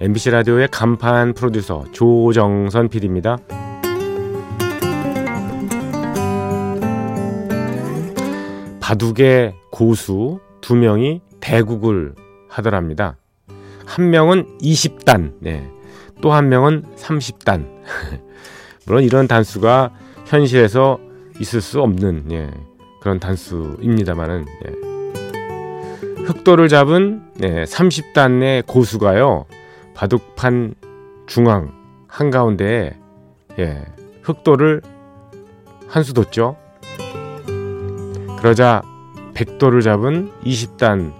MBC 라디오의 간판 프로듀서 조정선 PD입니다. 바둑의 고수 두 명이 대국을 하더랍니다. 한 명은 20단, 네. 또한 명은 30단. 물론 이런 단수가 현실에서 있을 수 없는 예, 그런 단수입니다만은 예. 흑도를 잡은 네, 30단의 고수가요. 바둑판 중앙 한가운데에 예, 흑도를 한수 뒀죠. 그러자 백도를 잡은 20단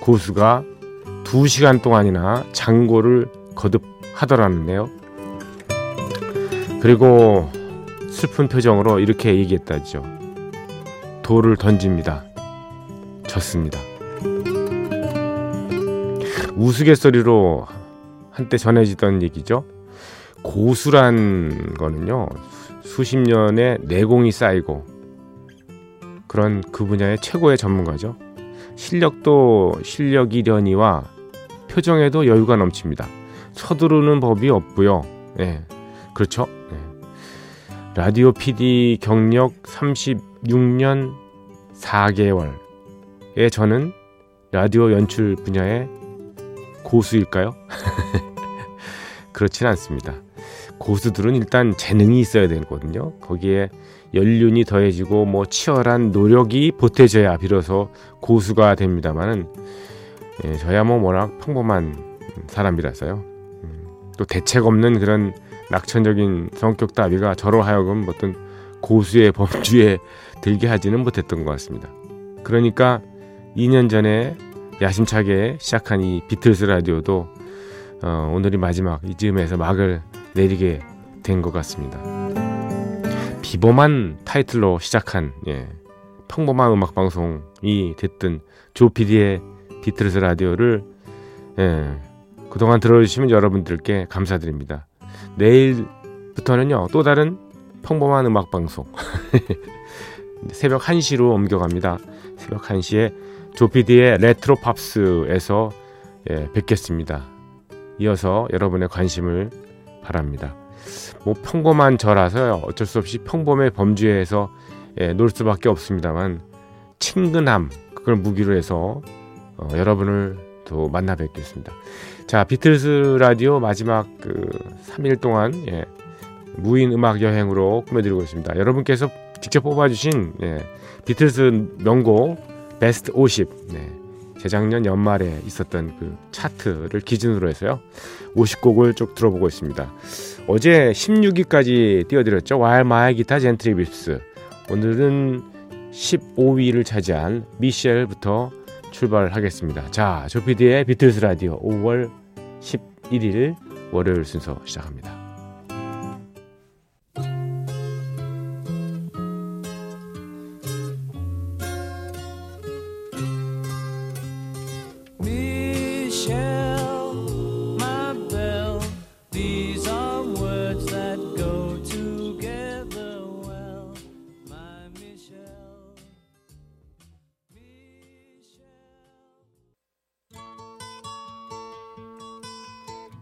고수가 2시간 동안이나 장고를 거듭하더라는데요. 그리고 슬픈 표정으로 이렇게 얘기했다죠. 돌을 던집니다. 졌습니다. 우스갯소리로 한때 전해지던 얘기죠. 고수란 거는요, 수십 년의 내공이 쌓이고 그런 그 분야의 최고의 전문가죠. 실력도 실력이려니와 표정에도 여유가 넘칩니다. 서두르는 법이 없고요. 예, 그렇죠. 예. 라디오 PD 경력 36년 4개월에 저는 라디오 연출 분야의 고수일까요? 그렇진 않습니다. 고수들은 일단 재능이 있어야 되거든요. 거기에 연륜이 더해지고 뭐 치열한 노력이 보태져야 비로소 고수가 됩니다만은 예, 저야 뭐 워낙 평범한 사람이라서요. 음, 또 대책 없는 그런 낙천적인 성격 따위가 저로 하여금 어떤 고수의 범주에 들게 하지는 못했던 것 같습니다. 그러니까 2년 전에 야심차게 시작한 이 비틀스 라디오도 어, 오늘이 마지막 이즈음에서 막을 내리게 된 것 같습니다. 비범한 타이틀로 시작한 예, 평범한 음악 방송이 됐던 조 PD의 비틀스 라디오를 예, 그동안 들어주신 여러분들께 감사드립니다. 내일부터는요 또 다른 평범한 음악 방송 새벽 1시로 옮겨갑니다. 새벽 1시에 조피디의 레트로 팝스에서 예, 뵙겠습니다. 이어서 여러분의 관심을 바랍니다. 뭐 평범한 저라서요. 어쩔 수 없이 평범의 범주에서 예, 놀 수밖에 없습니다만 친근함 그걸 무기로 해서 어, 여러분을 또 만나 뵙겠습니다. 자, 비틀스 라디오 마지막 그 3일 동안 예, 무인 음악 여행으로 꾸며드리고 있습니다. 여러분께서 직접 뽑아주신 예, 비틀스 명곡 베스트 50 네. 재작년 연말에 있었던 그 차트를 기준으로 해서요 50곡을 쭉 들어보고 있습니다. 어제 16위까지 띄워드렸죠. While My Guitar Gently Weeps 오늘은 15위를 차지한 미셸부터 출발하겠습니다. 자, 조피디의 비틀스 라디오 5월 11일 월요일 순서 시작합니다.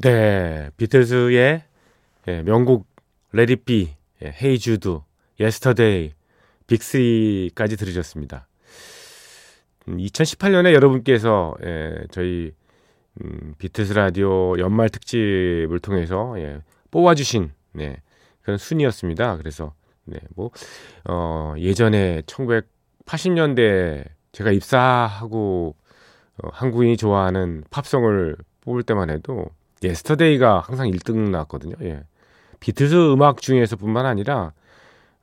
네, 비틀즈의 예, 명곡 Let It Be, 예, Hey Jude, Yesterday, Big Three까지 들으셨습니다. 2018년에 음, 여러분께서 예, 저희 음, 비틀스 라디오 연말 특집을 통해서 예, 뽑아주신 네, 그런 순이었습니다. 그래서 네, 뭐 어, 예전에 1980년대 제가 입사하고 어, 한국인이 좋아하는 팝송을 뽑을 때만 해도 Yesterday가 항상 1등 나왔거든요. 예. 비틀스 음악 중에서뿐만 아니라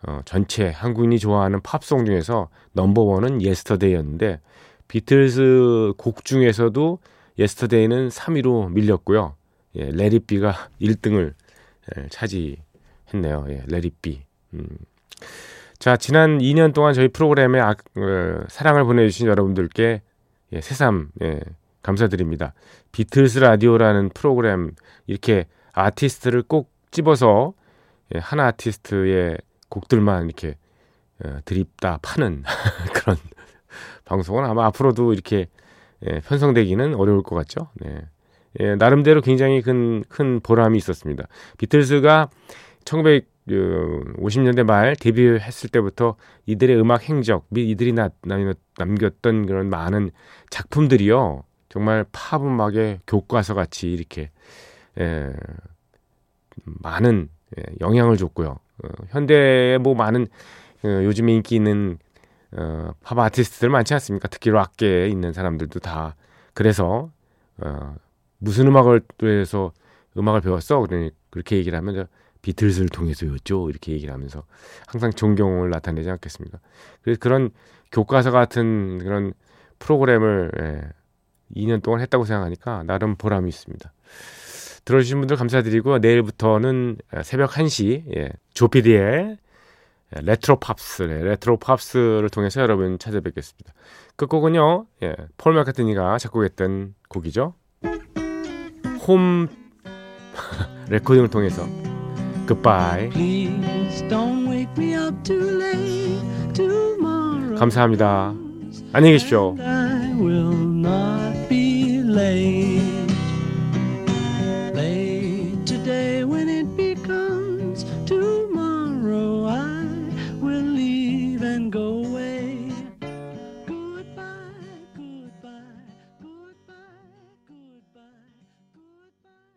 어, 전체 한국인이 좋아하는 팝송 중에서 넘버원은 Yesterday였는데 비틀스 곡 중에서도 Yesterday는 3위로 밀렸고요. 예, Let It Be가 1등을 예, 차지했네요. 예, Let It Be. 음. 자, 지난 2년 동안 저희 프로그램에 아, 어, 사랑을 보내주신 여러분들께 예, 새삼 예, 감사드립니다. 비틀스 라디오라는 프로그램 이렇게 아티스트를 꼭 집어서 예, 한 아티스트의 곡들만 이렇게 어, 드립다 파는 그런 방송은 아마 앞으로도 이렇게 예, 편성되기는 어려울 것 같죠. 네. 예, 나름대로 굉장히 큰, 큰 보람이 있었습니다. 비틀스가 1950년대 말 데뷔했을 때부터 이들의 음악 행적 및 이들이 나, 남겼던 그런 많은 작품들이요. 정말 팝 음악의 교과서 같이 이렇게 예, 많은 예, 영향을 줬고요. 어, 현대에 뭐 많은 어, 요즘에 인기 있는 어, 팝 아티스트들 많지 않습니까? 특히 락계에 있는 사람들도 다 그래서 어, 무슨 음악을 해서 음악을 배웠어? 그렇게 얘기를 하면 비틀즈를 통해서였죠. 이렇게 얘기를 하면서 항상 존경을 나타내지 않겠습니까? 그래서 그런 교과서 같은 그런 프로그램을 예, 2년 동안 했다고 생각하니까 나름 보람이 있습니다. 들어주신 분들 감사드리고 내일부터는 새벽 1시 예, 조피디의 Retro Pops, 네, Retro Pops를 통해서 여러분 찾아뵙겠습니다. 끝곡은요, 예, 폴 매카트니가 작곡했던 곡이죠. 홈 레코딩을 통해서 굿바이 감사합니다. 안녕히 계십시오. late.